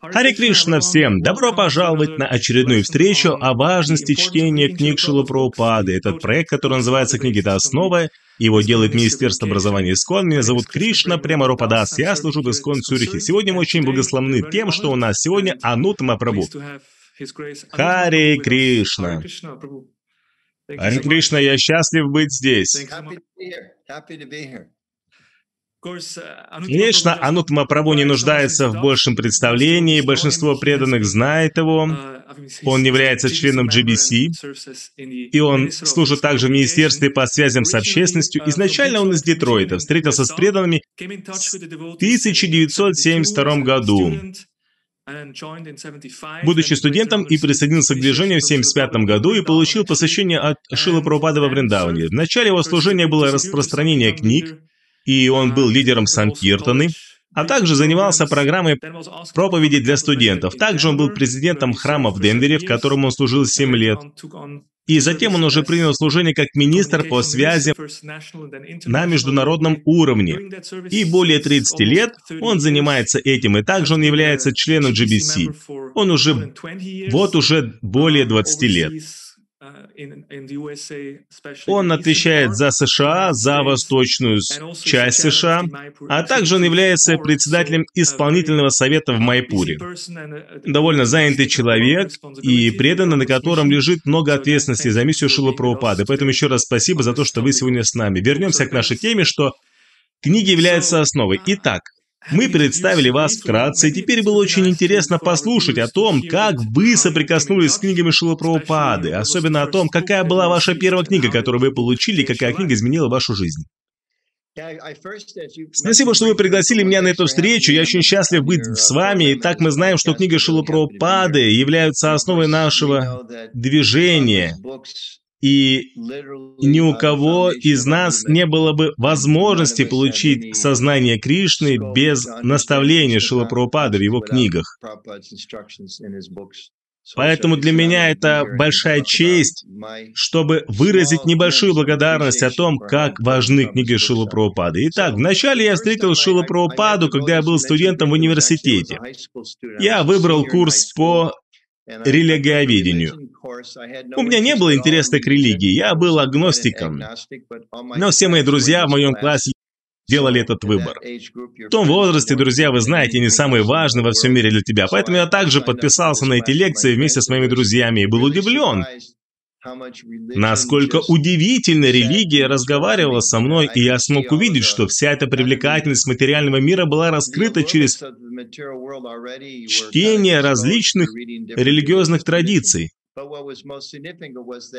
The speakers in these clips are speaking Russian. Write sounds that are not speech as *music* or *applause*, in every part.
Харе Кришна всем! Добро пожаловать на очередную встречу о важности чтения книг Шилы Прабхупады. Этот проект, который называется «Книги это основа», его делает Министерство образования Искон. Меня зовут Кришна Прямо Ропадас. Я служу в Искон Цюрихе. Сегодня мы очень благословны тем, что у нас сегодня Анутма Прабу. Харе Кришна. Харе Кришна, я счастлив быть здесь. Конечно, Анут Мапрабху не нуждается в большем представлении, большинство преданных знает его. Он является членом GBC, и он служит также в Министерстве по связям с общественностью. Изначально он из Детройта, встретился с преданными в 1972 году. Будучи студентом и присоединился к движению в 1975 году и получил посвящение от Шила Прабхупады во Вриндаване. В начале его служения было распространение книг, и он был лидером Санкиртаны, а также занимался программой проповеди для студентов. Также он был президентом храма в Денвере, в котором он служил 7 лет. И затем он уже принял служение как министр по связи на международном уровне. И более 30 лет он занимается этим, и также он является членом GBC. Он уже, вот уже более 20 лет. Он отвечает за США, за восточную часть США, а также он является председателем исполнительного совета в Майпуре. Довольно занятый человек и преданный, на котором лежит много ответственности за миссию Шила Прабхупады. Поэтому еще раз спасибо за то, что вы сегодня с нами. Вернемся к нашей теме, что книги являются основой. Итак, мы представили вас вкратце, и теперь было очень интересно послушать о том, как вы соприкоснулись с книгами Шилапрабхупады, особенно о том, какая была ваша первая книга, которую вы получили, и какая книга изменила вашу жизнь. Спасибо, что вы пригласили меня на эту встречу. Я очень счастлив быть с вами. И так мы знаем, что книга Шилапрабхупады являются основой нашего движения. И ни у кого из нас не было бы возможности получить сознание Кришны без наставления Шила Прабхупады в его книгах. Поэтому для меня это большая честь, чтобы выразить небольшую благодарность о том, как важны книги Шила Прабхупады. Итак, вначале я встретил Шила Прабхупаду, когда я был студентом в университете. Я выбрал курс по религиоведению. У меня не было интереса к религии, я был агностиком. Но все мои друзья в моем классе делали этот выбор. В том возрасте, друзья, вы знаете, не самые важные во всем мире для тебя. Поэтому я также подписался на эти лекции вместе с моими друзьями и был удивлен, Насколько удивительно религия разговаривала со мной, и я смог увидеть, что вся эта привлекательность материального мира была раскрыта через чтение различных религиозных традиций.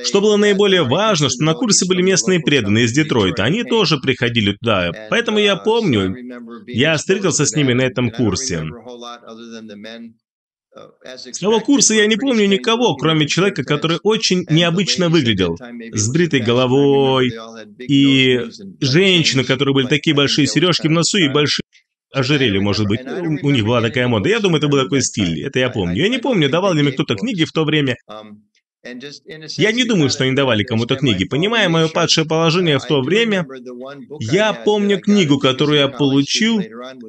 Что было наиболее важно, что на курсе были местные преданные из Детройта. Они тоже приходили туда. Поэтому я помню, я встретился с ними на этом курсе. Того курса я не помню никого, кроме человека, который очень необычно выглядел, с бритой головой, и женщины, которые были такие большие сережки в носу и большие ожерелье, может быть. У них была такая мода. Я думаю, это был такой стиль. Это я помню. Я не помню, давал ли мне кто-то книги в то время. Я не думаю, что они давали кому-то книги. Понимая мое падшее положение в то время, я помню книгу, которую я получил,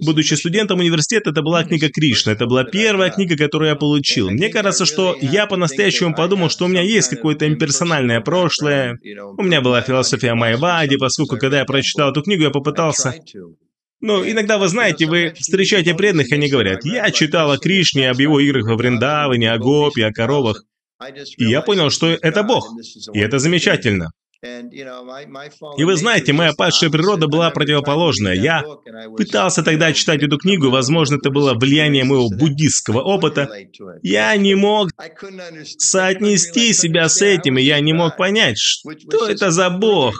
будучи студентом университета, это была книга Кришна. Это была первая книга, которую я получил. Мне кажется, что я по-настоящему подумал, что у меня есть какое-то имперсональное прошлое. У меня была философия Майвади, поскольку когда я прочитал эту книгу, я попытался ну, иногда вы знаете, вы встречаете преданных, и они говорят, я читал о Кришне, об его играх во Вриндаване, о Гопе, о коровах. И я понял, что это Бог. И это замечательно. И вы знаете, моя падшая природа была противоположная. Я пытался тогда читать эту книгу, возможно, это было влияние моего буддистского опыта. Я не мог соотнести себя с этим, и я не мог понять, что это за Бог.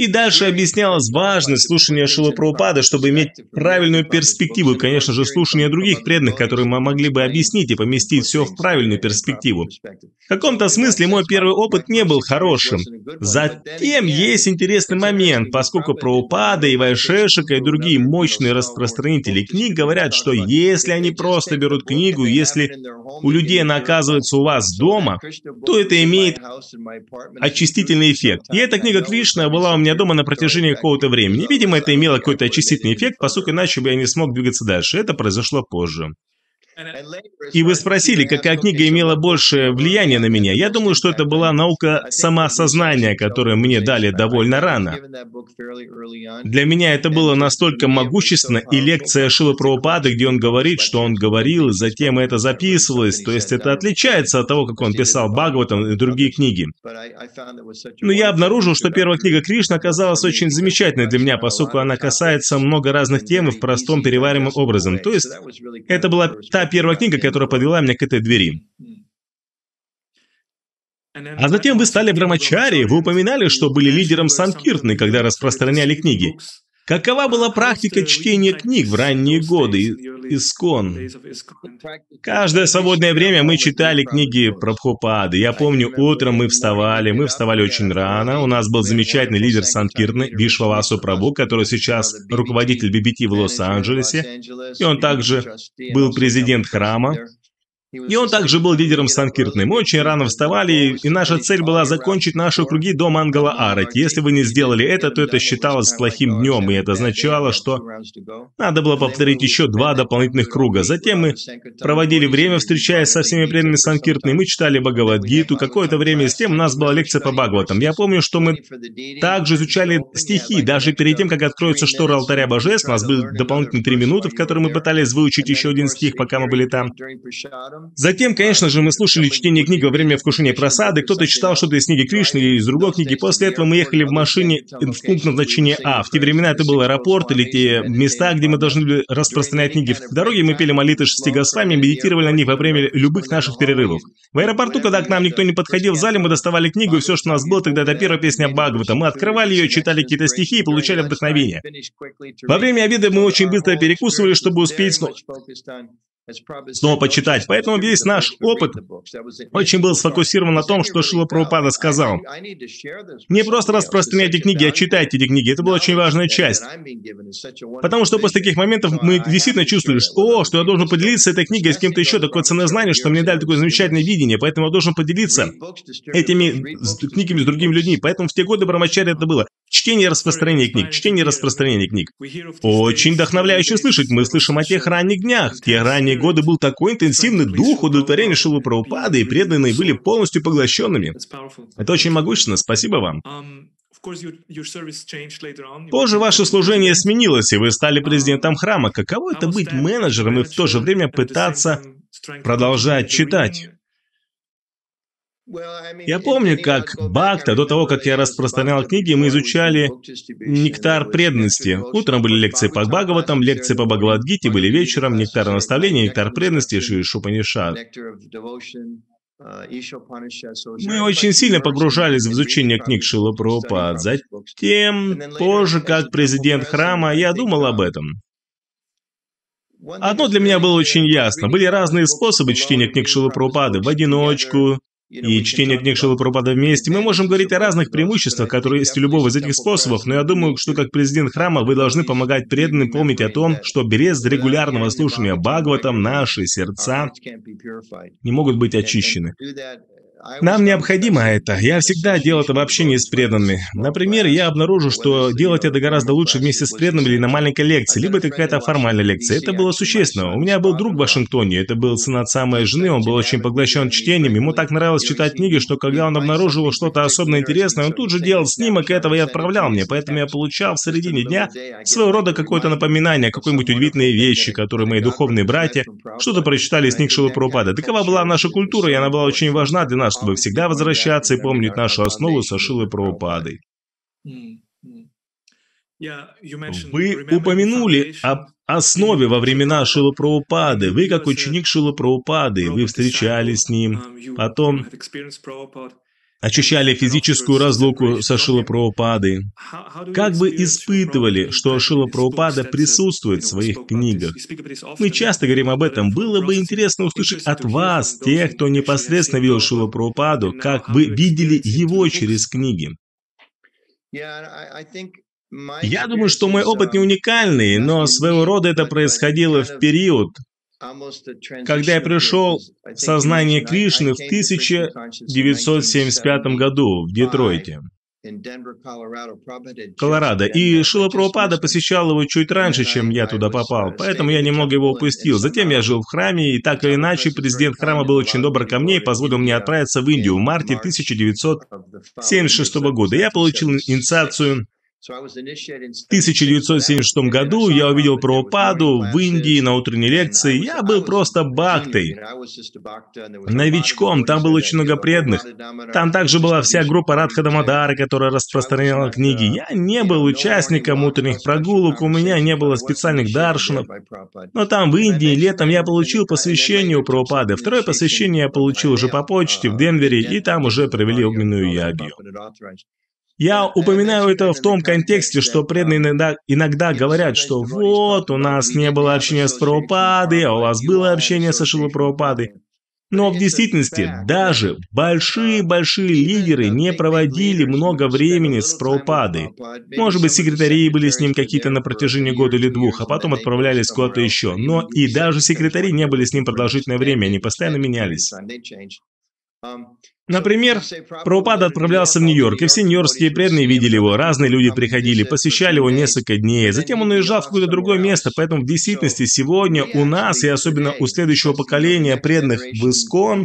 И дальше объяснялась важность слушания Шила Прабхупады, чтобы иметь правильную перспективу, конечно же, слушание других преданных, которые мы могли бы объяснить и поместить все в правильную перспективу. В каком-то смысле мой первый опыт не был хорошим. Затем есть интересный момент, поскольку Прабхупада и Вайшешика и другие мощные распространители книг говорят, что если они просто берут книгу, если у людей она оказывается у вас дома, то это имеет очистительный эффект. И эта книга Кришна была у меня дома на протяжении какого-то времени. Видимо, это имело какой-то очистительный эффект, поскольку иначе бы я не смог двигаться дальше. Это произошло позже. И вы спросили, какая книга имела большее влияние на меня. Я думаю, что это была наука самосознания, которую мне дали довольно рано. Для меня это было настолько могущественно, и лекция Шила Прабхупады, где он говорит, что он говорил, и затем это записывалось, то есть это отличается от того, как он писал Бхагаватам и другие книги. Но я обнаружил, что первая книга Кришна оказалась очень замечательной для меня, поскольку она касается много разных тем и в простом переваримом образом. То есть это была та первая книга, которая подвела меня к этой двери. А затем вы стали брамачари, вы упоминали, что были лидером Санкиртны, когда распространяли книги. Какова была практика чтения книг в ранние годы Искон? Каждое свободное время мы читали книги Прабхупады. Я помню, утром мы вставали, мы вставали очень рано. У нас был замечательный лидер Санкиртны, Вишвавасу Прабу, который сейчас руководитель BBT в Лос-Анджелесе. И он также был президент храма. И он также был лидером Санкиртны. Мы очень рано вставали, и наша цель была закончить наши круги до Мангала Арати. Если вы не сделали это, то это считалось плохим днем, и это означало, что надо было повторить еще два дополнительных круга. Затем мы проводили время, встречаясь со всеми преданными Санкиртны, мы читали Бхагавадгиту. Какое-то время с тем у нас была лекция по Бхагаватам. Я помню, что мы также изучали стихи. Даже перед тем, как откроется штора алтаря божеств, у нас были дополнительные три минуты, в которые мы пытались выучить еще один стих, пока мы были там. Затем, конечно же, мы слушали чтение книг во время вкушения просады, кто-то читал что-то из книги Кришны или из другой книги. После этого мы ехали в машине в пункт назначения А. В те времена это был аэропорт или те места, где мы должны были распространять книги. В дороге мы пели молитвы шести Госвами, медитировали на них во время любых наших перерывов. В аэропорту, когда к нам никто не подходил в зале, мы доставали книгу, и все, что у нас было, тогда это первая песня Бхагавата. Мы открывали ее, читали какие-то стихи и получали вдохновение. Во время обеда мы очень быстро перекусывали, чтобы успеть снова почитать. Поэтому весь наш опыт очень был сфокусирован на том, что Шила Прабхупада сказал. Не просто распространяйте книги, а читайте эти книги. Это была очень важная часть. Потому что после таких моментов мы действительно чувствовали, что, о, что я должен поделиться этой книгой с кем-то еще, такое ценное знание, что мне дали такое замечательное видение, поэтому я должен поделиться этими книгами с другими людьми. Поэтому в те годы Брамачари это было. Чтение и распространение книг, чтение и распространение книг. Очень вдохновляюще слышать. Мы слышим о тех ранних днях. В те ранние годы был такой интенсивный дух удовлетворения Шилы Прабхупады, и преданные были полностью поглощенными. Это очень могущественно. Спасибо вам. Позже ваше служение сменилось, и вы стали президентом храма. Каково это быть менеджером и в то же время пытаться продолжать читать? Я помню, как Бхакта, до того, как я распространял книги, мы изучали нектар преданности. Утром были лекции по Бхагаватам, лекции по Бхагавадгите были вечером, нектар наставления, нектар преданности, Шупанишад. Мы очень сильно погружались в изучение книг Шила Прабхупад. Затем, позже, как президент храма, я думал об этом. Одно для меня было очень ясно. Были разные способы чтения книг Шилы Прабхупады. В одиночку, и чтение книг Шилапрапада вместе, мы можем говорить о разных преимуществах, которые есть у любого из этих способов, но я думаю, что как президент храма вы должны помогать преданным помнить о том, что без регулярного слушания Бхагаватам наши сердца не могут быть очищены. Нам необходимо это. Я всегда делал это в общении с преданными. Например, я обнаружил, что делать это гораздо лучше вместе с преданными или на маленькой лекции, либо это какая-то формальная лекция. Это было существенно. У меня был друг в Вашингтоне, это был сын отца моей жены, он был очень поглощен чтением, ему так нравилось читать книги, что когда он обнаружил что-то особенно интересное, он тут же делал снимок этого и отправлял мне, поэтому я получал в середине дня своего рода какое-то напоминание, какой-нибудь удивительные вещи, которые мои духовные братья что-то прочитали из книг Шилы Прабхупада. Такова была наша культура, и она была очень важна для нас нас, чтобы всегда возвращаться и помнить нашу основу со Шилой Прабхупадой. Вы упомянули об основе во времена Шилы Прабхупады. Вы, как ученик Шилы Прабхупады, вы встречались с ним. Потом ощущали физическую разлуку со Шила Прабхупадой, как бы испытывали, что Шила Прабхупада присутствует в своих книгах. Мы часто говорим об этом. Было бы интересно услышать от вас, тех, кто непосредственно видел Шила Прабхупаду, как вы видели его через книги. Я думаю, что мой опыт не уникальный, но своего рода это происходило в период, когда я пришел в сознание Кришны в 1975 году в Детройте, Колорадо. И Шила Прабхупада посещал его чуть раньше, чем я туда попал, поэтому я немного его упустил. Затем я жил в храме, и так или иначе президент храма был очень добр ко мне и позволил мне отправиться в Индию в марте 1976 года. Я получил инициацию в 1976 году я увидел Прабхупаду в Индии на утренней лекции. Я был просто бактой. Новичком, там было очень много преданных. Там также была вся группа Радха Дамадара, которая распространяла книги. Я не был участником утренних прогулок, у меня не было специальных даршинов. Но там, в Индии, летом я получил посвящение у Прабхупады. Второе посвящение я получил уже по почте в Денвере, и там уже провели огненную ягью. Я упоминаю это в том контексте, что преданные иногда, иногда говорят, что вот, у нас не было общения с Прабхупадой, а у вас было общение со Шилой Прабхупадой. Но в действительности даже большие-большие лидеры не проводили много времени с Прабхупадой. Может быть, секретари были с ним какие-то на протяжении года или двух, а потом отправлялись куда-то еще. Но и даже секретари не были с ним продолжительное время, они постоянно менялись. Например, Прабхупада отправлялся в Нью-Йорк, и все нью-йоркские преданные видели его, разные люди приходили, посещали его несколько дней, затем он уезжал в какое-то другое место, поэтому в действительности сегодня у нас, и особенно у следующего поколения преданных в Искон,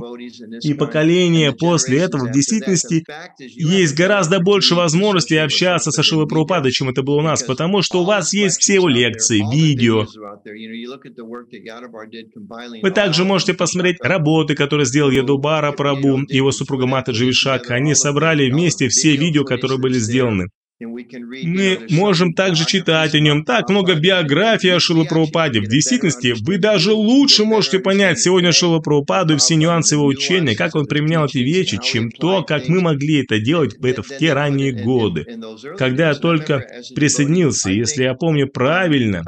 и поколения после этого, в действительности есть гораздо больше возможностей общаться со Шилой Прабхупадой, чем это было у нас, потому что у вас есть все его лекции, видео. Вы также можете посмотреть работы, которые сделал Ядубара Прабу и его супруг супруга Мата Дживишак, они собрали вместе все видео, которые были сделаны. Мы можем также читать о нем так много биографий о Шила Прабхупаде. В действительности, вы даже лучше можете понять сегодня Шила Прабхупаду и все нюансы его учения, как он применял эти вещи, чем то, как мы могли это делать это в те ранние годы. Когда я только присоединился, если я помню правильно,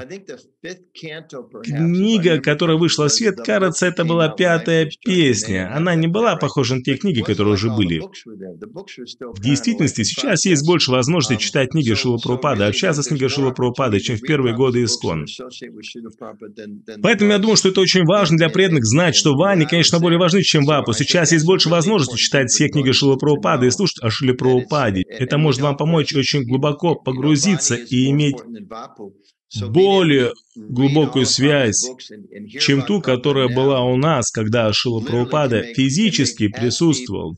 Книга, которая вышла в свет, кажется, это была пятая песня. Она не была похожа на те книги, которые уже были. В действительности, сейчас есть больше возможностей читать книги Шила Прабхупада, общаться с книгой Шила Прабхупада, чем в первые годы Искон. Поэтому я думаю, что это очень важно для преданных знать, что Вани, конечно, более важны, чем Вапу. Сейчас есть больше возможностей читать все книги Шила Прабхупада и слушать о Шиле Прабхупаде. Это может вам помочь очень глубоко погрузиться и иметь более глубокую связь, чем ту, которая была у нас, когда Шила Прабхупада физически присутствовал.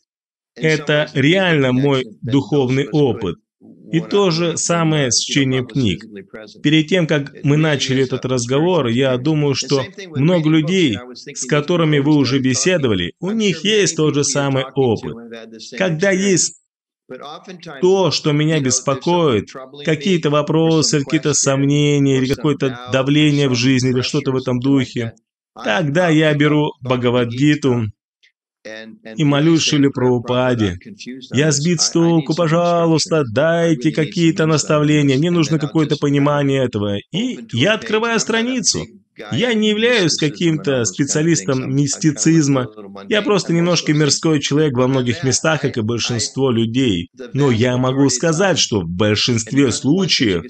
Это реально мой духовный опыт. И то же самое с чтением книг. Перед тем, как мы начали этот разговор, я думаю, что много людей, с которыми вы уже беседовали, у них есть тот же самый опыт. Когда есть то, что меня беспокоит, какие-то вопросы, какие-то сомнения или какое-то давление в жизни или что-то в этом духе, тогда я беру Бхагавадгиту и молюсь Шиле Прабхупаде. Я сбит с толку, пожалуйста, дайте какие-то наставления, мне нужно какое-то понимание этого. И я открываю страницу. Я не являюсь каким-то специалистом мистицизма. Я просто немножко мирской человек во многих местах, как и большинство людей. Но я могу сказать, что в большинстве случаев,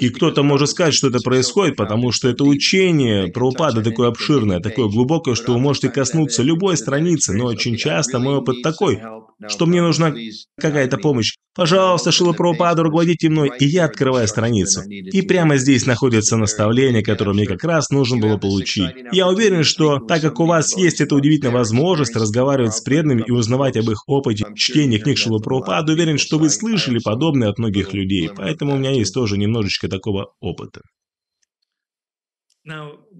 и кто-то может сказать, что это происходит, потому что это учение про упады такое обширное, такое глубокое, что вы можете коснуться любой страницы, но очень часто мой опыт такой, что мне нужна какая-то помощь. Пожалуйста, Шила Прабхупада, руководите мной, и я открываю страницу. И прямо здесь находится наставление, которое мне как раз нужно было получить. Я уверен, что так как у вас есть эта удивительная возможность разговаривать с преданными и узнавать об их опыте чтения книг Шила Прабхупада, уверен, что вы слышали подобное от многих людей, поэтому у меня есть тоже немножечко такого опыта.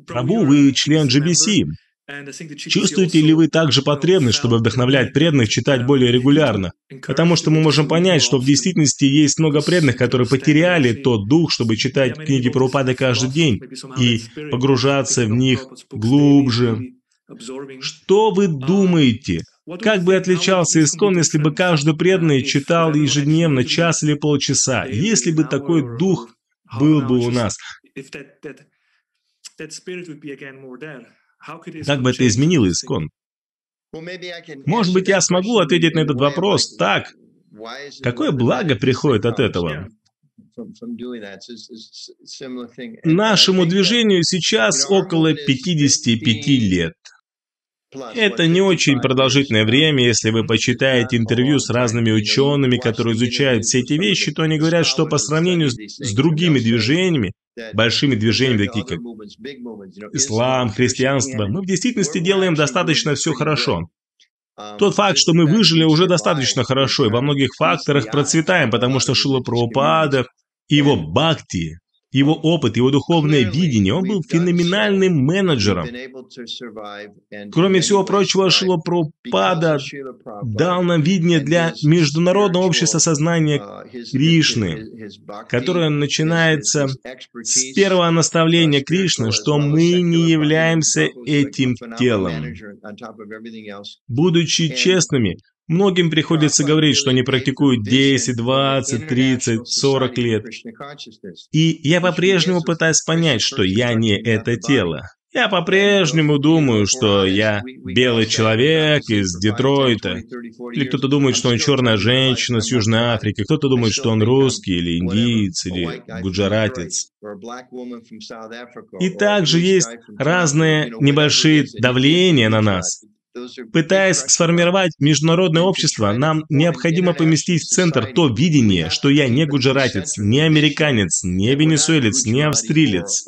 Прабу, вы член GBC. Чувствуете ли вы также потребность, чтобы вдохновлять преданных читать более регулярно? Потому что мы можем понять, что в действительности есть много преданных, которые потеряли тот дух, чтобы читать книги про упады каждый день и погружаться в них глубже. Что вы думаете Как бы отличался Искон, если бы каждый преданный читал ежедневно час или полчаса, если бы такой дух был бы у нас? Как бы это изменило Искон? Может быть, я смогу ответить на этот вопрос так. Какое благо приходит от этого? Нашему движению сейчас около 55 лет. Это не очень продолжительное время, если вы почитаете интервью с разными учеными, которые изучают все эти вещи, то они говорят, что по сравнению с, с другими движениями, большими движениями, такие как ислам, христианство, мы в действительности делаем достаточно все хорошо. Тот факт, что мы выжили уже достаточно хорошо и во многих факторах процветаем, потому что Шила Прабхупада и его бхакти его опыт, его духовное видение. Он был феноменальным менеджером. Кроме всего прочего, Шила Прабхупада дал нам видение для международного общества сознания Кришны, которое начинается с первого наставления Кришны, что мы не являемся этим телом. Будучи честными, Многим приходится говорить, что они практикуют 10, 20, 30, 40 лет. И я по-прежнему пытаюсь понять, что я не это тело. Я по-прежнему думаю, что я белый человек из Детройта. Или кто-то думает, что он черная женщина с Южной Африки. Кто-то думает, что он русский, или индиец, или гуджаратец. И также есть разные небольшие давления на нас. Пытаясь сформировать международное общество, нам необходимо поместить в центр то видение, что я не гуджаратец, не американец, не венесуэлец, не австрилец,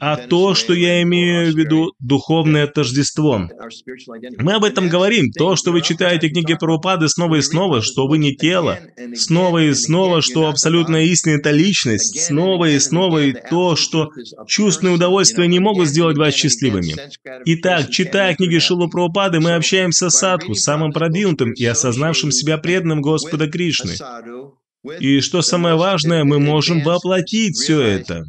а то, что я имею в виду духовное тождество. Мы об этом говорим. То, что вы читаете книги Прабхупады снова и снова, что вы не тело, снова и снова, что абсолютная истина – это личность, снова и снова и то, что чувственные удовольствия не могут сделать вас счастливыми. Итак, читая книги книге Шилу Прабхупады мы общаемся с садху, самым продвинутым и осознавшим себя преданным Господа Кришны. И что самое важное, мы можем воплотить все это.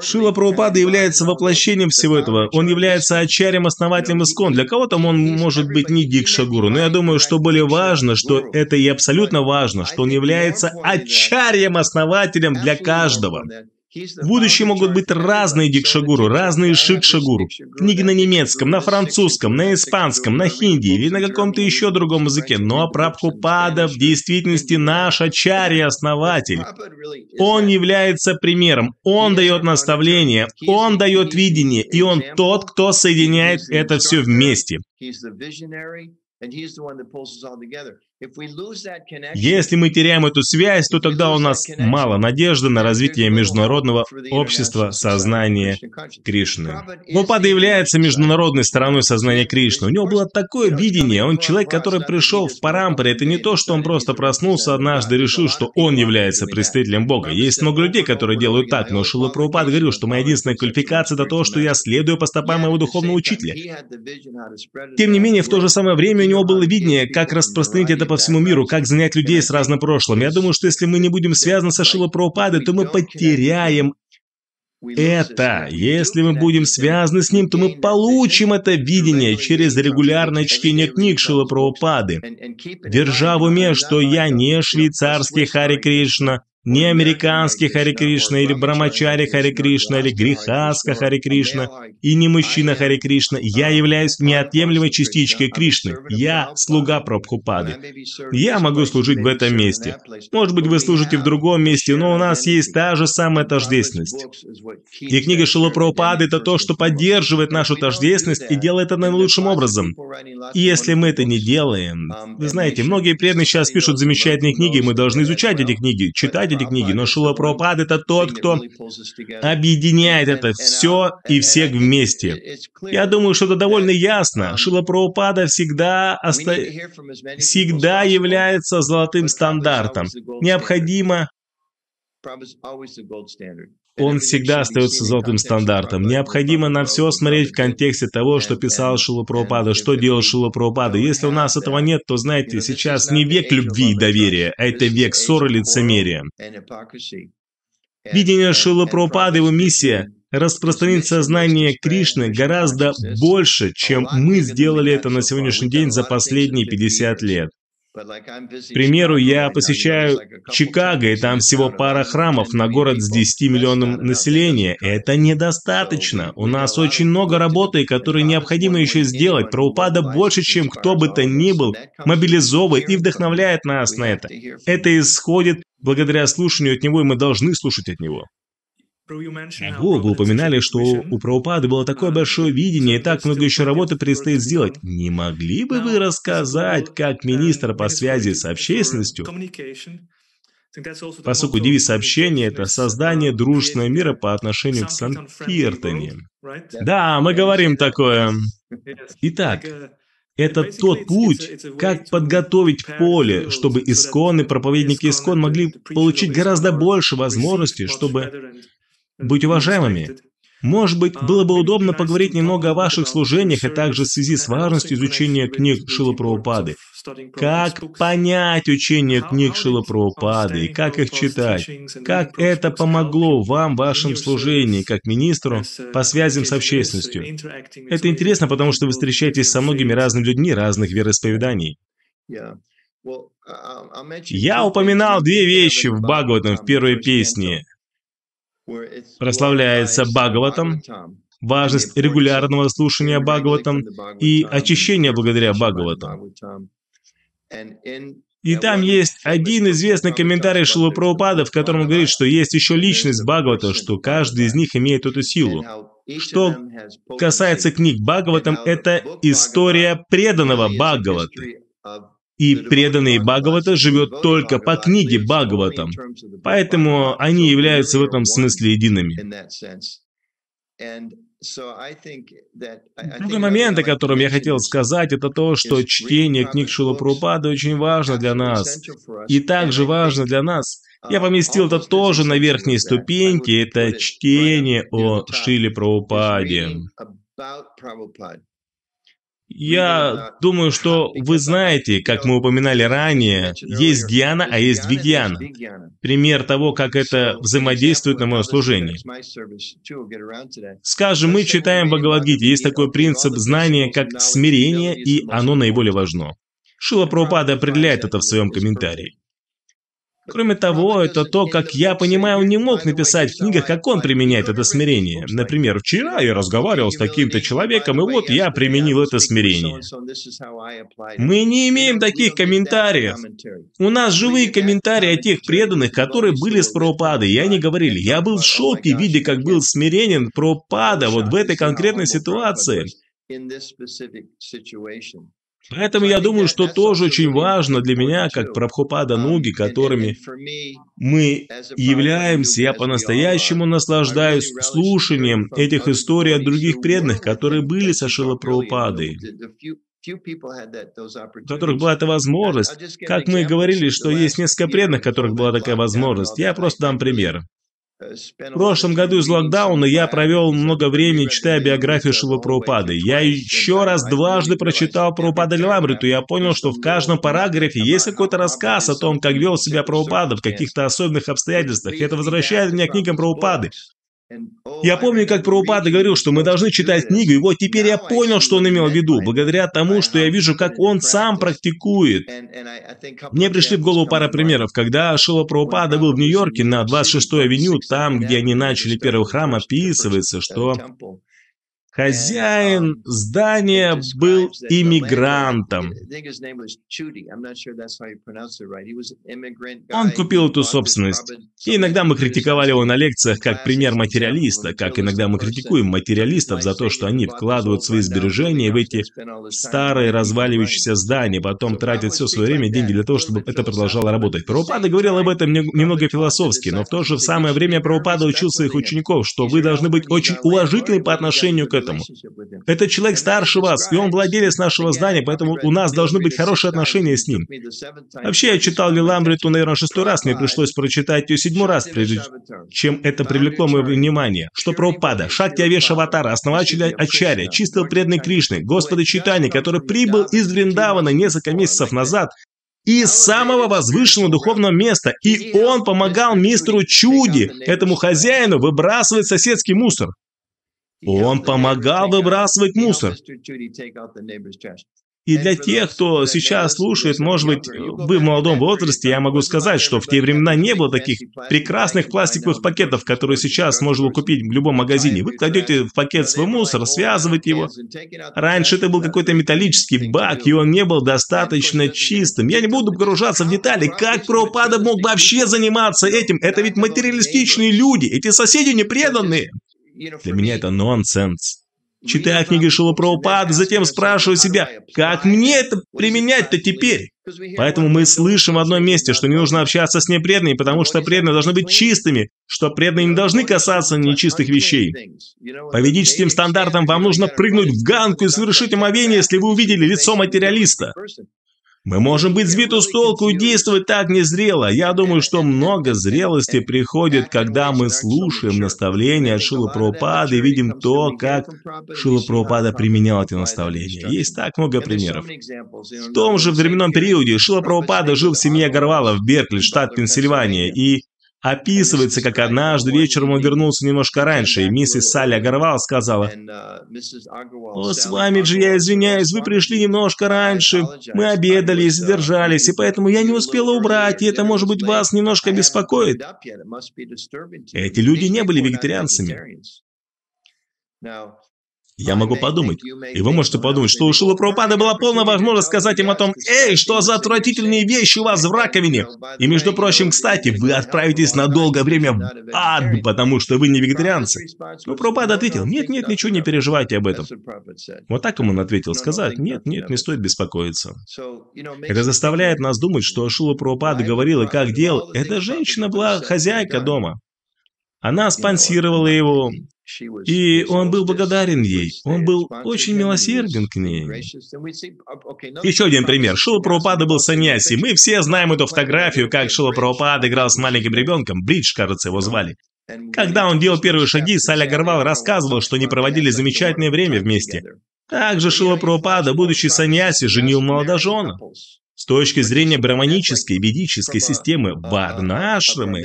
Шила Прабхупада является воплощением всего этого. Он является ачарем, основателем Искон. Для кого-то он может быть не Дикшагуру, но я думаю, что более важно, что это и абсолютно важно, что он является ачарем, основателем для каждого. В будущем могут быть разные дикшагуру, разные шикшагуру. Книги на немецком, на французском, на испанском, на хинди или на каком-то еще другом языке. Но Прабхупада в действительности наш ачарья основатель. Он является примером, он дает наставление, он дает видение, и он тот, кто соединяет это все вместе. Если мы теряем эту связь, то тогда у нас мало надежды на развитие международного общества сознания Кришны. Мопада является международной стороной сознания Кришны. У него было такое видение. Он человек, который пришел в Парампаре. Это не то, что он просто проснулся однажды и решил, что он является представителем Бога. Есть много людей, которые делают так, но Шила Прабхупад говорил, что моя единственная квалификация – это то, что я следую по стопам моего духовного учителя. Тем не менее, в то же самое время у него было видение, как распространить это по всему миру, как занять людей с разным прошлым. Я думаю, что если мы не будем связаны со Шила Прабхупадой, то мы потеряем это. Если мы будем связаны с ним, то мы получим это видение через регулярное чтение книг Шила Прабхупады. Держа в уме, что я не швейцарский Хари Кришна, не американский Хари Кришна, или Брамачари Хари Кришна, или Грихаска Хари Кришна, и не мужчина Хари Кришна. Я являюсь неотъемлемой частичкой Кришны. Я слуга Прабхупады. Я могу служить в этом месте. Может быть, вы служите в другом месте, но у нас есть та же самая тождественность. И книга Шила это то, что поддерживает нашу тождественность и делает это наилучшим образом. И если мы это не делаем... Вы знаете, многие преданные сейчас пишут замечательные книги, мы должны изучать эти книги, читать эти книги, но Шила Прабхупад это тот, кто объединяет это все и всех вместе. Я думаю, что это довольно ясно. Шила Прабхупада всегда, оста... всегда является золотым стандартом. Необходимо он всегда остается золотым стандартом. Необходимо на все смотреть в контексте того, что писал Шила Прабхупада, что делал Шила Прабхупада. Если у нас этого нет, то, знаете, сейчас не век любви и доверия, а это век ссоры и лицемерия. Видение Шила Прабхупады, его миссия распространить сознание Кришны гораздо больше, чем мы сделали это на сегодняшний день за последние 50 лет. К примеру, я посещаю Чикаго, и там всего пара храмов на город с 10 миллионным населения. Это недостаточно. У нас очень много работы, которые необходимо еще сделать. Праупада больше, чем кто бы то ни был, мобилизовывает и вдохновляет нас на это. Это исходит благодаря слушанию от него, и мы должны слушать от него. Ого, вы упоминали, что у Прабхупады было такое большое видение, и так много еще работы предстоит сделать. Не могли бы вы рассказать, как министр по связи с общественностью, поскольку девиз сообщения – это создание дружественного мира по отношению к Санкиртане. Да, мы говорим такое. Итак, это тот путь, как подготовить поле, чтобы исконные проповедники искон могли получить гораздо больше возможностей, чтобы быть уважаемыми. Может быть, было бы удобно поговорить немного о ваших служениях, и также в связи с важностью изучения книг Шила Прабхупады. Как понять учение книг Шила Прабхупады и как их читать? Как это помогло вам в вашем служении, как министру, по связям с общественностью? Это интересно, потому что вы встречаетесь со многими разными людьми разных вероисповеданий. Я упоминал две вещи в Бхагаватам в первой песне прославляется Бхагаватам, важность регулярного слушания Бхагаватам и очищение благодаря Бхагаватам. И там есть один известный комментарий Шилу в котором говорит, что есть еще личность Бхагавата, что каждый из них имеет эту силу. Что касается книг Бхагаватам, это история преданного Бхагаваты. И преданный Бхагавата живет только по книге Бхагаватам. Поэтому они являются в этом смысле едиными. Другой момент, о котором я хотел сказать, это то, что чтение книг Шила Прабхупады очень важно для нас. И также важно для нас. Я поместил это тоже на верхней ступеньке, это чтение о Шиле Прабхупаде. Я думаю, что вы знаете, как мы упоминали ранее, есть гьяна, а есть вигьяна. Пример того, как это взаимодействует на мое служение. Скажем, мы читаем Бхагавадгите, есть такой принцип знания, как смирение, и оно наиболее важно. Шила Прабхупада определяет это в своем комментарии. Кроме того, это то, как я понимаю, он не мог написать в книгах, как он применяет это смирение. Например, вчера я разговаривал с таким-то человеком, и вот я применил это смирение. Мы не имеем таких комментариев. У нас живые комментарии о тех преданных, которые были с Пропадой, и они говорили, я был в шоке, видя, как был смиренен Пропада вот в этой конкретной ситуации. Поэтому я думаю, что тоже очень важно для меня, как Прабхупада Нуги, которыми мы являемся, я по-настоящему наслаждаюсь слушанием этих историй от других преданных, которые были со Шила у которых была эта возможность. Как мы говорили, что есть несколько преданных, которых была такая возможность. Я просто дам пример. В прошлом году из локдауна я провел много времени, читая биографию Шила Прабхупады. Я еще раз дважды прочитал Прабхупада Ламриту, и я понял, что в каждом параграфе есть какой-то рассказ о том, как вел себя Прабхупада в каких-то особенных обстоятельствах. И это возвращает меня к книгам Прабхупады. Я помню, как Прабхупада говорил, что мы должны читать книгу, и вот теперь я понял, что он имел в виду, благодаря тому, что я вижу, как он сам практикует. Мне пришли в голову пара примеров. Когда Шила Прабхупада был в Нью-Йорке на 26-й авеню, там, где они начали первый храм, описывается, что Хозяин здания был иммигрантом. Он купил эту собственность. И иногда мы критиковали его на лекциях как пример материалиста, как иногда мы критикуем материалистов за то, что они вкладывают свои сбережения в эти старые разваливающиеся здания, потом тратят все свое время и деньги для того, чтобы это продолжало работать. Прабхупада говорил об этом немного философски, но в то же самое время Прабхупада учил своих учеников, что вы должны быть очень уважительны по отношению к этому. Это человек старше вас, и он владелец нашего здания, поэтому у нас должны быть хорошие отношения с ним. Вообще, я читал Лиламбриту, наверное, шестой раз, мне пришлось прочитать ее седьмой раз, прежде чем это привлекло мое внимание. Что про упада, Шакти Авеша Аватара, основателя Ачаря, чистого преданный Кришны, Господа Читания, который прибыл из Вриндавана несколько месяцев назад, из самого возвышенного духовного места. И он помогал мистеру Чуди, этому хозяину, выбрасывать соседский мусор. Он помогал выбрасывать мусор. И для тех, кто сейчас слушает, может быть, вы в молодом возрасте, я могу сказать, что в те времена не было таких прекрасных пластиковых пакетов, которые сейчас можно купить в любом магазине. Вы кладете в пакет свой мусор, связываете его. Раньше это был какой-то металлический бак, и он не был достаточно чистым. Я не буду погружаться в детали, как Прабхупада мог вообще заниматься этим. Это ведь материалистичные люди, эти соседи непреданные. Для меня это нонсенс. Читая книги Шила Прабхупады, затем спрашиваю себя, как мне это применять-то теперь? Поэтому мы слышим в одном месте, что не нужно общаться с непреданными, потому что преданные должны быть чистыми, что преданные не должны касаться нечистых вещей. По ведическим стандартам вам нужно прыгнуть в ганку и совершить омовение, если вы увидели лицо материалиста. Мы можем быть сбиты с толку и действовать так незрело. Я думаю, что много зрелости приходит, когда мы слушаем наставления от Шила и видим то, как Шила применял эти наставления. Есть так много примеров. В том же временном периоде Шила жил в семье Гарвала в Беркли, штат Пенсильвания, и Описывается, как однажды вечером он вернулся немножко раньше, и миссис Салли Агарвал сказала, «О, с вами же я извиняюсь, вы пришли немножко раньше, мы обедали и задержались, и поэтому я не успела убрать, и это, может быть, вас немножко беспокоит». Эти люди не были вегетарианцами. Я могу подумать. И вы можете подумать, что у Шила Прабхупады была полная возможность сказать им о том, «Эй, что за отвратительные вещи у вас в раковине?» И, между прочим, кстати, вы отправитесь на долгое время в ад, потому что вы не вегетарианцы. Но Прабхупада ответил, «Нет, нет, ничего не переживайте об этом». Вот так ему он ответил, сказать, «Нет, нет, не стоит беспокоиться». Это заставляет нас думать, что Шила Прабхупада говорила, как делал. Эта женщина была хозяйка дома. Она спонсировала его, и он был благодарен ей. Он был очень милосерден к ней. Еще один пример. Шила Прабхупада был саньяси. Мы все знаем эту фотографию, как Шила Прабхупада играл с маленьким ребенком. Бридж, кажется, его звали. Когда он делал первые шаги, Саля Гарвал рассказывал, что они проводили замечательное время вместе. Также Шила Прабхупада, будучи саньяси, женил молодожена. С точки зрения браманической ведической системы варнашрамы,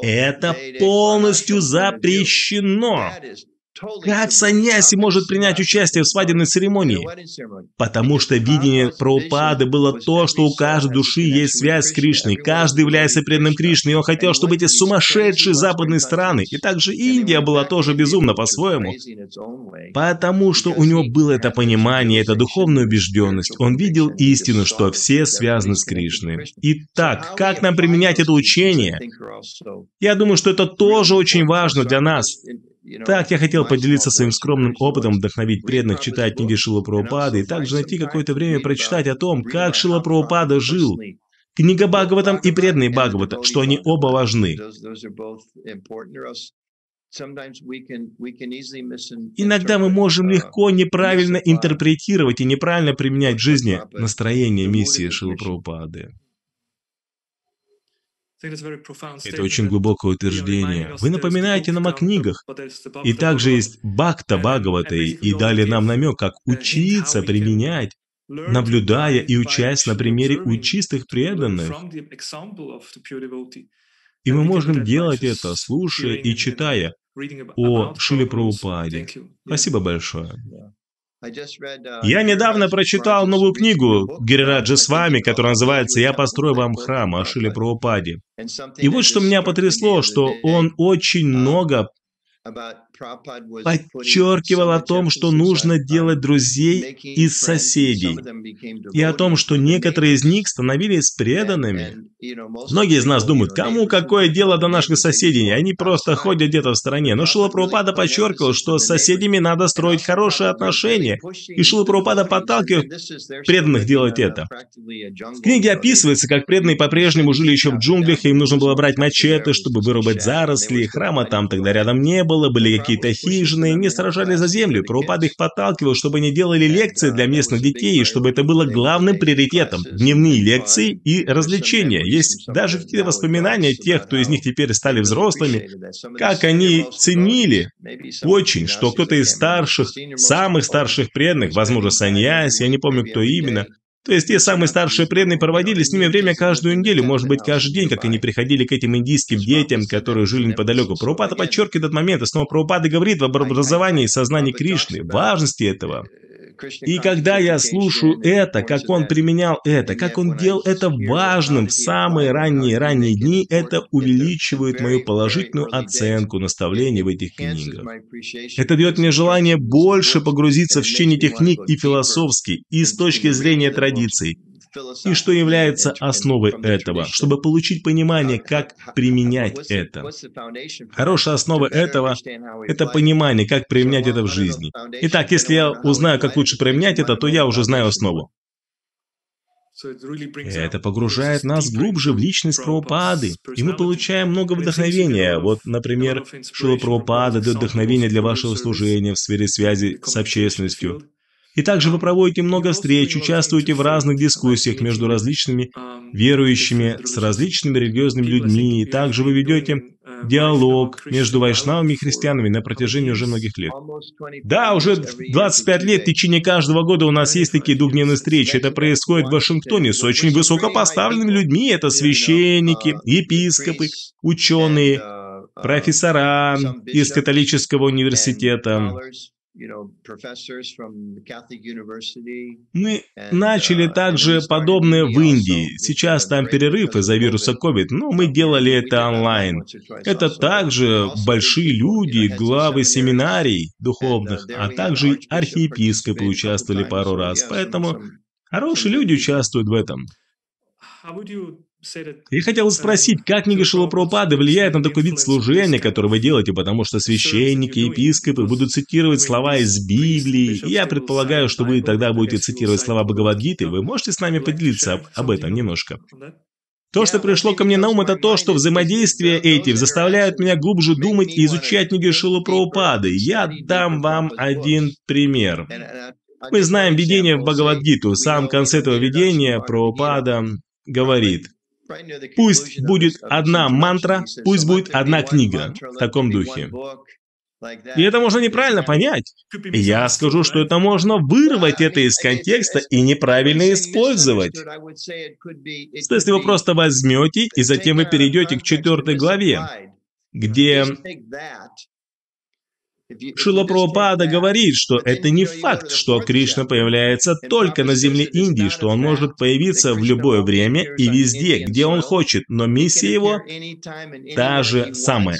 это полностью запрещено. Как саньяси может принять участие в свадебной церемонии? Потому что видение Прабхупады было то, что у каждой души есть связь с Кришной. Каждый является преданным Кришне, и он хотел, чтобы эти сумасшедшие западные страны, и также Индия была тоже безумна по-своему. Потому что у него было это понимание, эта духовная убежденность. Он видел истину, что все связаны с Кришной. Итак, как нам применять это учение? Я думаю, что это тоже очень важно для нас. Так, я хотел поделиться своим скромным опытом, вдохновить преданных читать книги Шила Прабхупады и также найти какое-то время прочитать о том, как Шила Прабхупада жил. Книга Бхагаватам и преданный Бхагавата, что они оба важны. Иногда мы можем легко неправильно интерпретировать и неправильно применять в жизни настроение миссии Шилы Прабхупады. Это очень глубокое утверждение. Вы напоминаете нам о книгах. И также есть Бхакта Бхагавата, и дали нам намек, как учиться применять, наблюдая и учась на примере у чистых преданных. И мы можем делать это, слушая и читая о Шиле Прабхупаде. Спасибо большое. Uh, Я недавно прочитал новую книгу Гирираджа с вами, которая называется «Я построю вам храм» о Шиле Прабхупаде. И вот что меня потрясло, что он очень много подчеркивал о том, что нужно делать друзей из соседей, и о том, что некоторые из них становились преданными. Многие из нас думают, кому какое дело до наших соседей, они просто ходят где-то в стороне. Но Шила Прабхупада подчеркивал, что с соседями надо строить хорошие отношения, и Шила Прабхупада подталкивает преданных делать это. В книге описывается, как преданные по-прежнему жили еще в джунглях, и им нужно было брать мачете, чтобы вырубать заросли, храма там тогда рядом не было, были какие какие-то хижины, не сражались за землю. Прабхупада их подталкивал, чтобы они делали лекции для местных детей, и чтобы это было главным приоритетом. Дневные лекции и развлечения. Есть даже какие-то воспоминания тех, кто из них теперь стали взрослыми, как они ценили очень, что кто-то из старших, самых старших преданных, возможно, Саньяс, я не помню, кто именно, То есть те самые старшие преданные проводили с ними время каждую неделю, может быть, каждый день, как они приходили к этим индийским детям, которые жили неподалеку. Прабхупада подчеркивает этот момент, и снова Прабхупада говорит об образовании и сознании Кришны, важности этого. И когда я слушаю это, как он применял это, как он делал это важным в самые ранние-ранние дни, это увеличивает мою положительную оценку наставлений в этих книгах. Это дает мне желание больше погрузиться в чтение этих книг и философски, и с точки зрения традиций, и что является основой этого, чтобы получить понимание, как применять это. Хорошая основа этого – это понимание, как применять это в жизни. Итак, если я узнаю, как лучше применять это, то я уже знаю основу. Это погружает нас глубже в личность Прабхупады, и мы получаем много вдохновения. Вот, например, Шила Прабхупада дает вдохновение для вашего служения в сфере связи с общественностью. И также вы проводите много встреч, участвуете в разных дискуссиях между различными верующими, с различными религиозными людьми, и также вы ведете диалог между вайшнавами и христианами на протяжении уже многих лет. Да, уже 25 лет в течение каждого года у нас есть такие двухдневные встречи. Это происходит в Вашингтоне с очень высокопоставленными людьми. Это священники, епископы, ученые, профессора из католического университета, мы начали uh, также подобное в Индии. Сейчас там перерыв из-за вируса COVID, но мы делали это онлайн. Это также большие люди, главы семинарий uh, духовных, а также архиепископы участвовали пару раз. Поэтому хорошие люди участвуют в этом. Я хотел спросить, как книга Шилапрапады влияет на такой вид служения, который вы делаете, потому что священники, епископы будут цитировать слова из Библии. И я предполагаю, что вы тогда будете цитировать слова Бхагавадгиты. Вы можете с нами поделиться об, об этом немножко? То, что пришло ко мне на ум, это то, что взаимодействия эти заставляют меня глубже думать и изучать книги Шилу Прабхупады. Я дам вам один пример. Мы знаем видение в Бхагавадгиту. В самом конце этого видения Прабхупада говорит – Пусть будет одна мантра, пусть будет одна книга в таком духе. И это можно неправильно понять. Я скажу, что это можно вырвать это из контекста и неправильно использовать. Что если вы просто возьмете и затем вы перейдете к четвертой главе, где Шила Прабхупада говорит, что это не факт, что Кришна появляется только на земле Индии, что он может появиться в любое время и везде, где он хочет, но миссия его та же самая.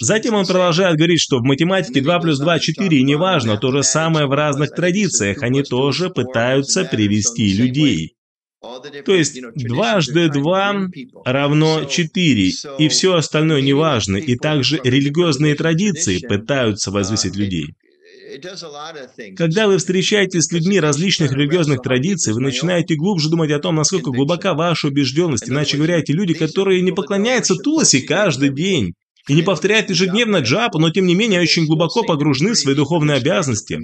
Затем он продолжает говорить, что в математике 2 плюс 2 – 4, и неважно, то же самое в разных традициях, они тоже пытаются привести людей. То есть дважды два равно четыре, и все остальное неважно, и также религиозные традиции пытаются возвысить людей. Когда вы встречаетесь с людьми различных религиозных традиций, вы начинаете глубже думать о том, насколько глубока ваша убежденность. Иначе говоря, эти люди, которые не поклоняются Туласи каждый день, и не повторяют ежедневно джапу, но тем не менее очень глубоко погружены в свои духовные обязанности.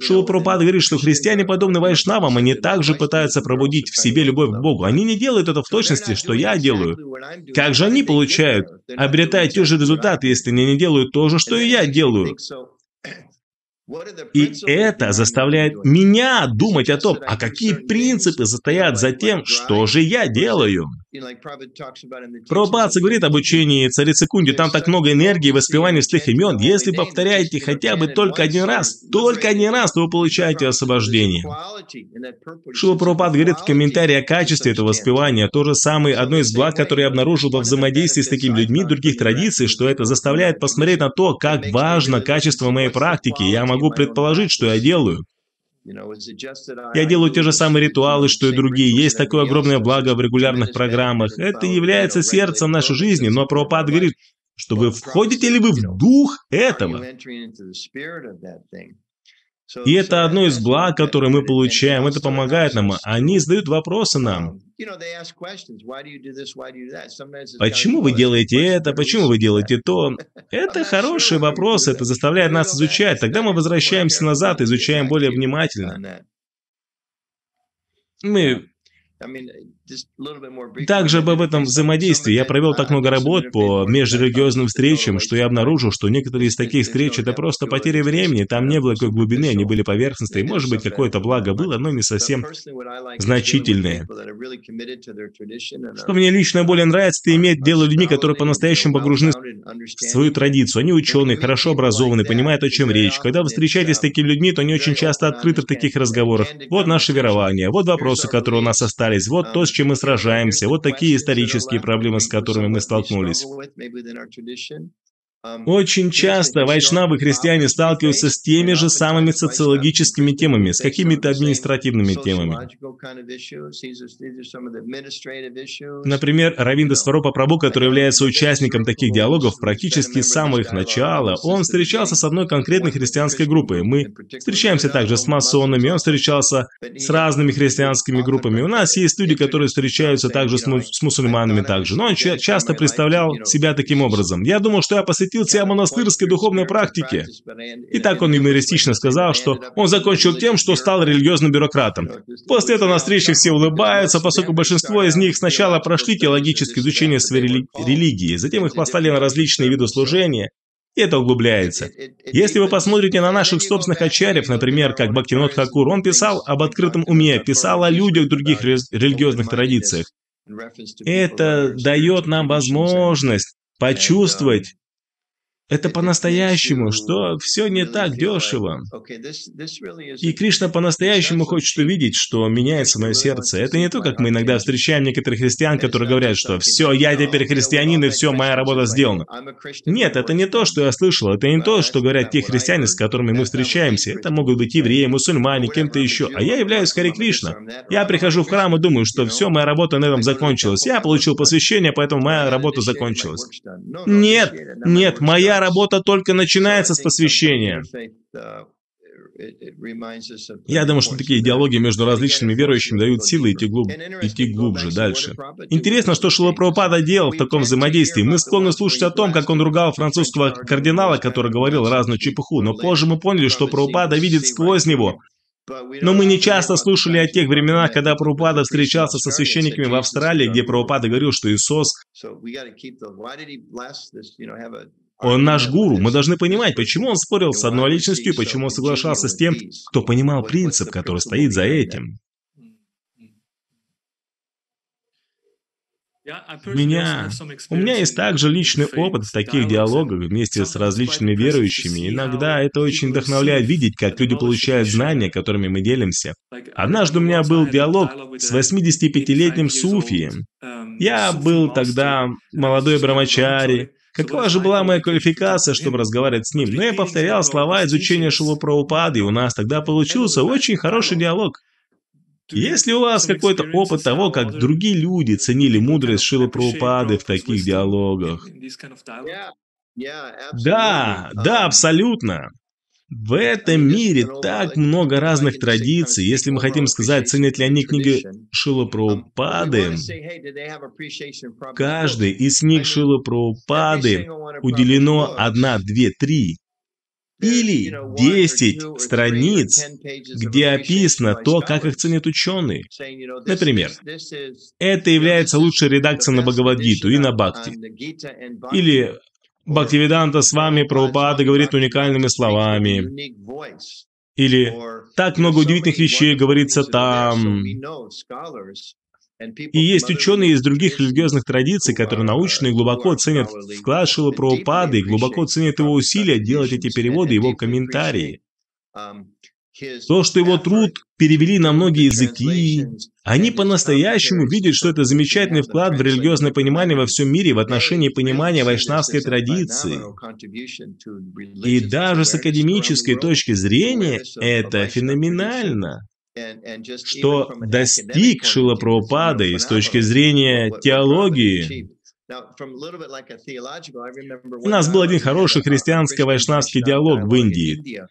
Шила Прабхупада говорит, что христиане, подобны вайшнавам, они также пытаются пробудить в себе любовь к Богу. Они не делают это в точности, что я делаю. Как же они получают, обретая те же результаты, если они не делают то же, что и я делаю? И это заставляет меня думать о том, а какие принципы стоят за тем, что же я делаю. Прабхупадца говорит об учении царицы Кунди, там так много энергии, воспевания святых имен. Если повторяете хотя бы только один раз, только один раз, то вы получаете освобождение. Шила Прабхупад говорит в комментарии о качестве этого воспевания, то же самое, одно из благ, которое я обнаружил во взаимодействии с такими людьми других традиций, что это заставляет посмотреть на то, как важно качество моей практики. Я могу предположить, что я делаю. Я делаю те же самые ритуалы, что и другие. Есть такое огромное благо в регулярных программах. Это является сердцем нашей жизни, но Прабхупад говорит, что вы входите ли вы в дух этого? И это одно из благ, которые мы получаем. Это помогает нам. Они задают вопросы нам. Почему вы делаете это? Почему вы делаете то? *laughs* Это хороший вопрос. Это заставляет нас изучать. Тогда мы возвращаемся назад, изучаем более внимательно. Мы Также об этом взаимодействии я провел так много работ по межрелигиозным встречам, что я обнаружил, что некоторые из таких встреч это просто потеря времени, там не было какой глубины, они были поверхностные, может быть, какое-то благо было, но не совсем значительное. Что мне лично более нравится, это иметь дело с людьми, которые по-настоящему погружены в свою традицию. Они ученые, хорошо образованы, понимают, о чем речь. Когда вы встречаетесь с такими людьми, то они очень часто открыты в таких разговорах. Вот наше верование, вот вопросы, которые у нас остались, вот то, с чем мы сражаемся, вот такие исторические проблемы, с которыми мы столкнулись. Очень часто вайшнавы христиане сталкиваются с теми же самыми социологическими темами, с какими-то административными темами. Например, Равинда Сваропа Прабу, который является участником таких диалогов практически с самого их начала, он встречался с одной конкретной христианской группой. Мы встречаемся также с масонами, он встречался с разными христианскими группами. У нас есть люди, которые встречаются также с, му с мусульманами также, но он часто представлял себя таким образом. Я думал, что я посвятил посвятил себя монастырской духовной практике. И так он юмористично сказал, что он закончил тем, что стал религиозным бюрократом. После этого на встрече все улыбаются, поскольку большинство из них сначала прошли теологическое изучение своей рели религии, затем их послали на различные виды служения, и это углубляется. Если вы посмотрите на наших собственных ачарьев, например, как Бхактинот Хакур, он писал об открытом уме, писал о людях других религиозных традициях. Это дает нам возможность почувствовать это по-настоящему, что все не так дешево. И Кришна по-настоящему хочет увидеть, что меняется мое сердце. Это не то, как мы иногда встречаем некоторых христиан, которые говорят, что «все, я теперь христианин, и все, моя работа сделана». Нет, это не то, что я слышал. Это не то, что говорят те христиане, с которыми мы встречаемся. Это могут быть евреи, мусульмане, кем-то еще. А я являюсь Хари Кришна. Я прихожу в храм и думаю, что все, моя работа на этом закончилась. Я получил посвящение, поэтому моя работа закончилась. Нет, нет, моя работа только начинается с посвящения. Я думаю, что такие диалоги между различными верующими дают силы идти, глуб... идти глубже, дальше. Интересно, что Шила Прабхупада делал в таком взаимодействии. Мы склонны слушать о том, как он ругал французского кардинала, который говорил разную чепуху, но позже мы поняли, что Прабхупада видит сквозь него. Но мы не часто слушали о тех временах, когда Прабхупада встречался со священниками в Австралии, где Прабхупада говорил, что Иисус он наш гуру. Мы должны понимать, почему он спорил с одной личностью и почему он соглашался с тем, кто понимал принцип, который стоит за этим. Меня... У меня есть также личный опыт в таких диалогах вместе с различными верующими. Иногда это очень вдохновляет видеть, как люди получают знания, которыми мы делимся. Однажды у меня был диалог с 85-летним суфием. Я был тогда молодой брамачари, Какова же была моя квалификация, чтобы разговаривать с ним? Но я повторял слова изучения Шилупраупады, и у нас тогда получился очень хороший диалог. Есть ли у вас какой-то опыт того, как другие люди ценили мудрость Шилы в таких диалогах? Да, да, абсолютно. В этом мире так много разных традиций. Если мы хотим сказать, ценят ли они книги Шила Прабхупады, каждой из книг Шила Прабхупады уделено одна, две, три или 10 страниц, где описано то, как их ценят ученые. Например, это является лучшей редакцией на Бхагавадгиту и на Бхакти. Или Бхактивиданта с вами Прабхупада говорит уникальными словами. Или «Так много удивительных вещей говорится там». И есть ученые из других религиозных традиций, которые научно и глубоко ценят вклад Шила Прабхупады и глубоко ценят его усилия делать эти переводы, его комментарии. То, что его труд перевели на многие языки, они по-настоящему видят, что это замечательный вклад в религиозное понимание во всем мире в отношении понимания вайшнавской традиции. И даже с академической точки зрения это феноменально что достиг Шила Прабхупады с точки зрения теологии. У нас был один хороший христианско-вайшнавский диалог в Индии.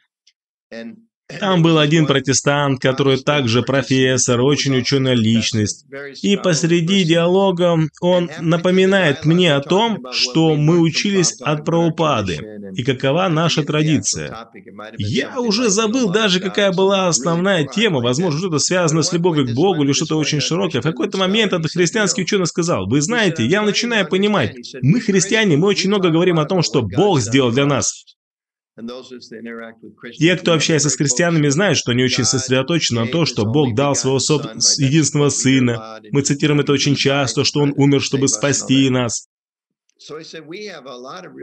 Там был один протестант, который также профессор, очень ученая личность. И посреди диалога он напоминает мне о том, что мы учились от Праупады и какова наша традиция. Я уже забыл даже, какая была основная тема, возможно, что-то связано с любовью к Богу или что-то очень широкое. В какой-то момент этот христианский ученый сказал, вы знаете, я начинаю понимать, мы христиане, мы очень много говорим о том, что Бог сделал для нас. Те, кто общается с христианами, знают, что они очень сосредоточены на том, что Бог дал своего соб... единственного Сына. Мы цитируем это очень часто, что Он умер, чтобы спасти нас.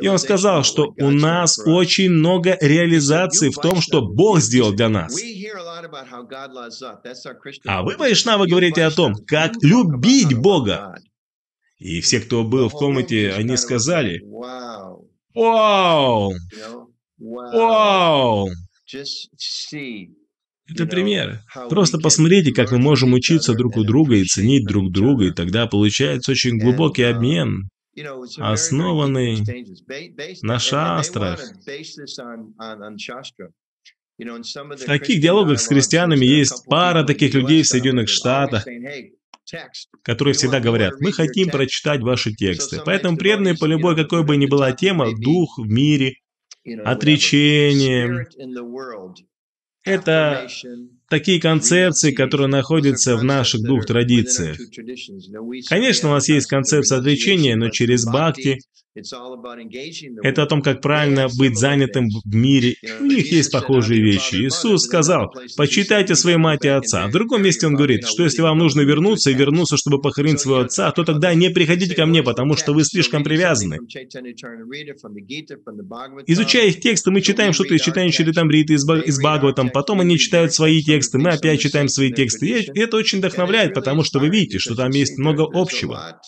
И он сказал, что у нас очень много реализаций в том, что Бог сделал для нас. А вы, вайшнавы, говорите о том, как любить Бога. И все, кто был в комнате, они сказали, «Вау! Вау! Это пример. Просто посмотрите, как мы можем учиться друг у друга и ценить друг друга, и тогда получается очень глубокий обмен, основанный на шастрах. В таких диалогах с христианами есть пара таких людей в Соединенных Штатах, которые всегда говорят, мы хотим прочитать ваши тексты. Поэтому преданные по любой какой бы ни была тема, дух в мире, отречение. Это такие концепции, которые находятся в наших двух традициях. Конечно, у нас есть концепция отречения, но через бхакти это о том, как правильно быть занятым в мире. У них есть похожие вещи. Иисус сказал, почитайте своей мать и отца. В другом месте он говорит, что если вам нужно вернуться и вернуться, чтобы похоронить своего отца, то тогда не приходите ко мне, потому что вы слишком привязаны. Изучая их тексты, мы читаем что-то из читания Чаритамриты, из Бхагаватам, потом они читают свои тексты, мы опять читаем свои тексты. И это очень вдохновляет, потому что вы видите, что там есть много общего.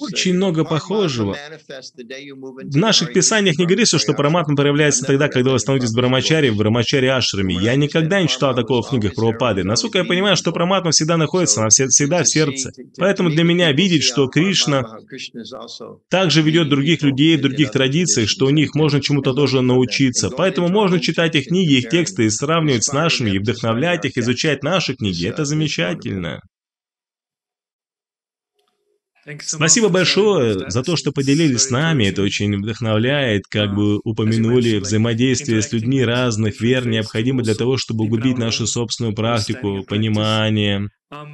Очень много похожего. В наших писаниях не говорится, что параматма проявляется тогда, когда вы становитесь брамачари в брамачари ашрами. Я никогда не читал такого в книгах про упады. Насколько я понимаю, что параматма всегда находится, она всегда в сердце. Поэтому для меня видеть, что Кришна также ведет других людей в других традициях, что у них можно чему-то тоже научиться. Поэтому можно читать их книги, их тексты и сравнивать с нашими, и вдохновлять их, изучать наши книги. Это замечательно. Спасибо большое за то, что поделились с нами. Это очень вдохновляет, как бы упомянули, взаимодействие с людьми разных вер необходимо для того, чтобы углубить нашу собственную практику, понимание.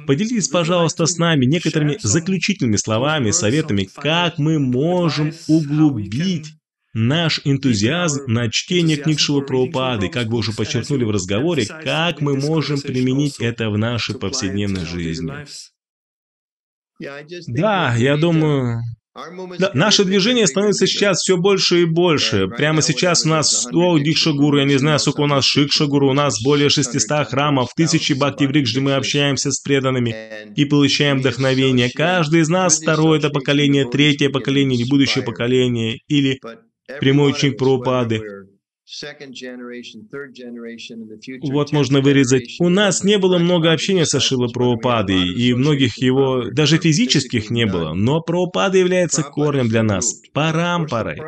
Поделитесь, пожалуйста, с нами некоторыми заключительными словами, советами, как мы можем углубить наш энтузиазм на чтение книг Шила Прабхупады, как вы уже подчеркнули в разговоре, как мы можем применить это в нашей повседневной жизни. Да, я думаю... Да, наше движение становится сейчас все больше и больше. Прямо сейчас у нас 100 дикшагуру, я не знаю, сколько у нас шикшагуру, у нас более 600 храмов, тысячи бхакти где мы общаемся с преданными и получаем вдохновение. Каждый из нас второе это поколение, третье поколение, или будущее поколение, или прямой ученик Прабхупады. Вот можно вырезать. У нас не было много общения со Шила Прабхупадой, и многих его, даже физических не было, но Прабхупада является корнем для нас, парампарой.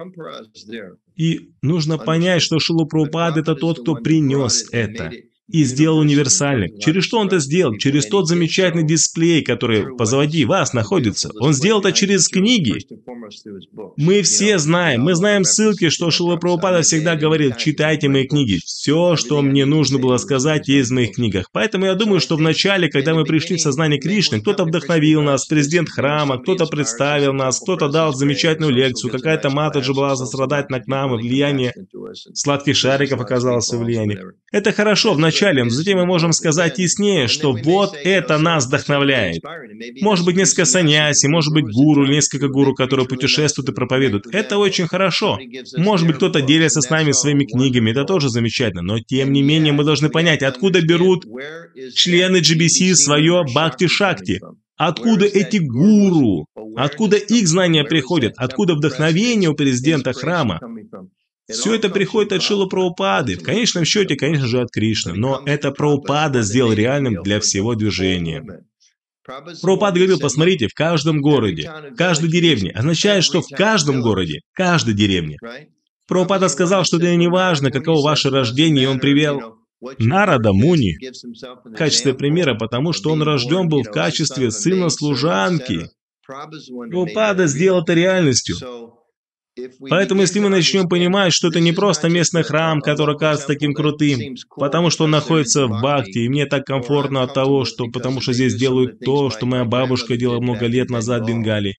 И нужно понять, что Шила Прабхупада – это тот, кто принес это и сделал универсальным. Через что он это сделал? Через тот замечательный дисплей, который позади вас находится. Он сделал это через книги. Мы все знаем, мы знаем ссылки, что Шила Прабхупада всегда говорил, читайте мои книги. Все, что мне нужно было сказать, есть в моих книгах. Поэтому я думаю, что в начале, когда мы пришли в сознание Кришны, кто-то вдохновил нас, президент храма, кто-то представил нас, кто-то дал замечательную лекцию, какая-то матаджа была сострадательна к нам, и влияние сладких шариков оказалось влияние. Это хорошо в но затем мы можем сказать яснее, что вот это нас вдохновляет. Может быть, несколько саньяси, может быть, гуру, несколько гуру, которые путешествуют и проповедуют. Это очень хорошо. Может быть, кто-то делится с нами своими книгами, это тоже замечательно. Но, тем не менее, мы должны понять, откуда берут члены GBC свое бхакти-шакти. Откуда эти гуру? Откуда их знания приходят? Откуда вдохновение у президента храма? Все это приходит от Шила Прабхупады, в конечном счете, конечно же, от Кришны, но это Прабхупада сделал реальным для всего движения. Прабхупада говорил, посмотрите, в каждом городе, в каждой деревне, означает, что в каждом городе, каждой деревне Прабхупада сказал, что это не важно, каково ваше рождение, и он привел Нарада Муни в качестве примера, потому что он рожден был в качестве сына служанки. Прабхупада сделал это реальностью. Поэтому если мы начнем понимать, что это не просто местный храм, который кажется таким крутым, потому что он находится в Бхакти, и мне так комфортно от того, что потому что здесь делают то, что моя бабушка делала много лет назад в Бенгалии.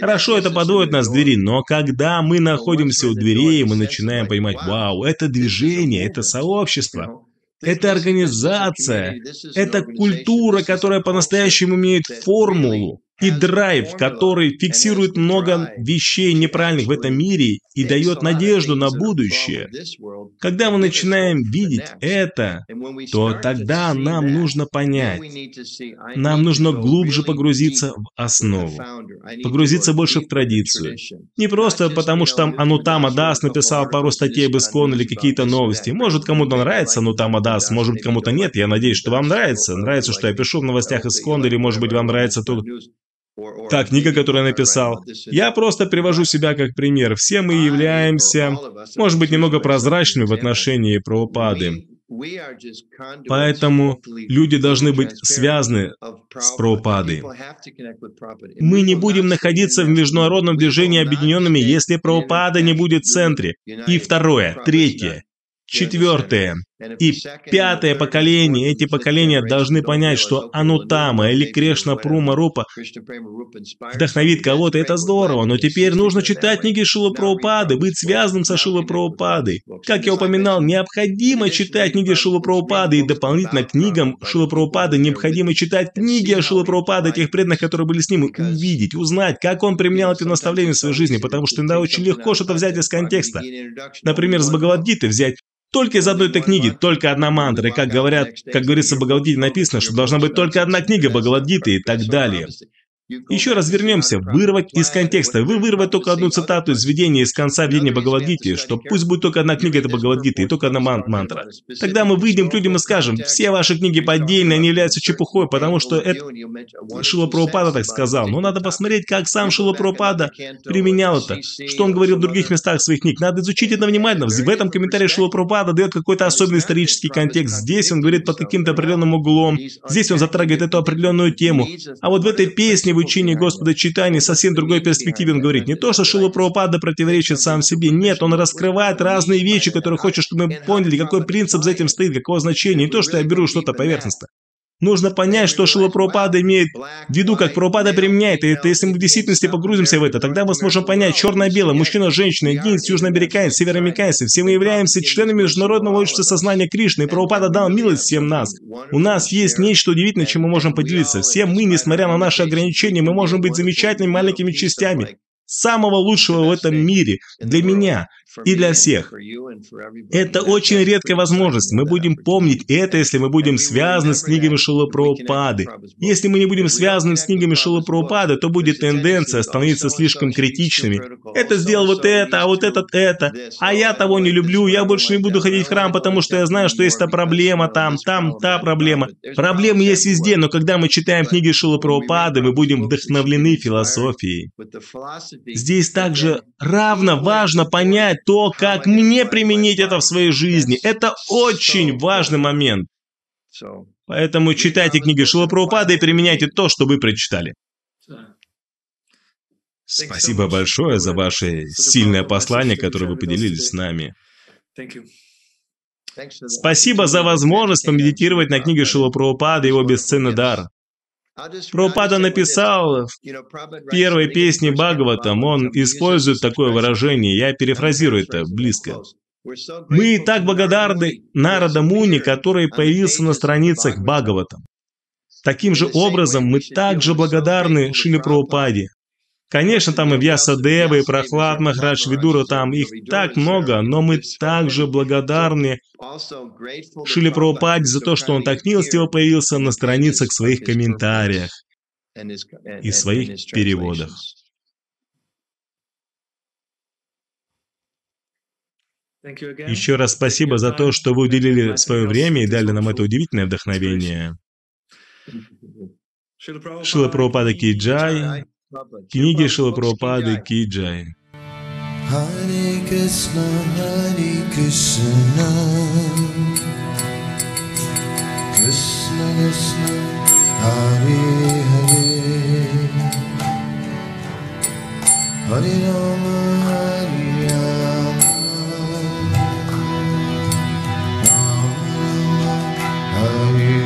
Хорошо, это подводит нас к двери, но когда мы находимся у дверей, мы начинаем понимать, вау, это движение, это сообщество, это организация, это культура, которая по-настоящему имеет формулу и драйв, который фиксирует много вещей неправильных в этом мире и дает надежду на будущее. Когда мы начинаем видеть это, то тогда нам нужно понять, нам нужно глубже погрузиться в основу, погрузиться больше в традицию. Не просто потому, что там Анутама Дас написал пару статей об Искон или какие-то новости. Может, кому-то нравится Анутама Дас, может, кому-то нет. Я надеюсь, что вам нравится. Нравится, что я пишу в новостях Искон, или, может быть, вам нравится то, Та книга, которую я написал. Я просто привожу себя как пример. Все мы являемся, может быть, немного прозрачными в отношении правопады. Поэтому люди должны быть связаны с правопадой. Мы не будем находиться в международном движении объединенными, если правопада не будет в центре. И второе, третье. Четвертое и пятое поколение, эти поколения должны понять, что Анутама или Кришна Прума Рупа вдохновит кого-то, это здорово, но теперь нужно читать книги Шила Прабхупады, быть связанным со Шила Прабхупадой. Как я упоминал, необходимо читать книги Шила Прабхупады и дополнительно книгам Шила Прабхупады необходимо читать книги о Шила Прабхупады, тех преданных, которые были с ним, увидеть, узнать, как он применял эти наставления в своей жизни, потому что иногда очень легко что-то взять из контекста. Например, с Бхагавадгиты взять только из одной этой книги, только одна мантра. И как говорят, как говорится в Бхагавадгите написано, что должна быть только одна книга Бхагавадгиты и так далее. Еще раз вернемся, вырвать из контекста. Вы вырвать только одну цитату из видения из конца видения Бхагавадгиты, что пусть будет только одна книга, это Бхагавадгита, и только одна ман мантра. Тогда мы выйдем к людям и скажем, все ваши книги поддельные, они являются чепухой, потому что это Шила Прабхупада так сказал. Но надо посмотреть, как сам Шила Прабхупада применял это, что он говорил в других местах своих книг. Надо изучить это внимательно. В этом комментарии Шила Прабхупада дает какой-то особенный исторический контекст. Здесь он говорит под каким-то определенным углом, здесь он затрагивает эту определенную тему. А вот в этой песне вы учении Господа читания совсем другой перспективе он говорит. Не то, что Шила Прабхупада противоречит сам себе, нет, он раскрывает разные вещи, которые хочет, чтобы мы поняли, какой принцип за этим стоит, какого значения. Не то, что я беру что-то поверхностно. Нужно понять, что Шила Прабхупада имеет в виду, как Прабхупада применяет. Это если мы в действительности погрузимся в это, тогда мы сможем понять черное-белое, мужчина, женщина, индиец, южноамериканец, североамериканец. Все мы являемся членами Международного общества сознания Кришны, и Прабхупада дал милость всем нас. У нас есть нечто удивительное, чем мы можем поделиться. Все мы, несмотря на наши ограничения, мы можем быть замечательными маленькими частями самого лучшего в этом мире для меня и для всех. Это очень редкая возможность. Мы будем помнить это, если мы будем связаны с книгами Шила Прабхупады. Если мы не будем связаны с книгами Шила Прабхупады, то будет тенденция становиться слишком критичными. Это сделал вот это, а вот этот это. А я того не люблю, я больше не буду ходить в храм, потому что я знаю, что есть та проблема там, там та проблема. Проблемы есть везде, но когда мы читаем книги Шила Прабхупады, мы будем вдохновлены философией. Здесь также равно важно понять то, как мне применить это в своей жизни. Это очень важный момент. Поэтому читайте книги Шила Прабхупада и применяйте то, что вы прочитали. Спасибо большое за ваше сильное послание, которое вы поделились с нами. Спасибо за возможность помедитировать на книге Шила Прабхупада и его бесценный дар. Прабхупада написал в первой песне Бхагаватам, он использует такое выражение, я перефразирую это близко. Мы так благодарны Нарада Муни, который появился на страницах Бхагаватам. Таким же образом, мы также благодарны Шиле Прабхупаде, Конечно, там и Вьясадева, и Прохлад Махарадж Видура, там их так много, но мы также благодарны Шили Прабхупаде за то, что он так милостиво появился на страницах своих комментариях и своих переводах. Еще раз спасибо за то, что вы уделили свое время и дали нам это удивительное вдохновение. Шила Прабхупада Киджай, Книги Шилапрабхупады Киджай. Hare Krishna, Hare Krishna, Krishna Krishna, Hare Hare, Hare Rama, Hare Rama, Rama Rama, Hare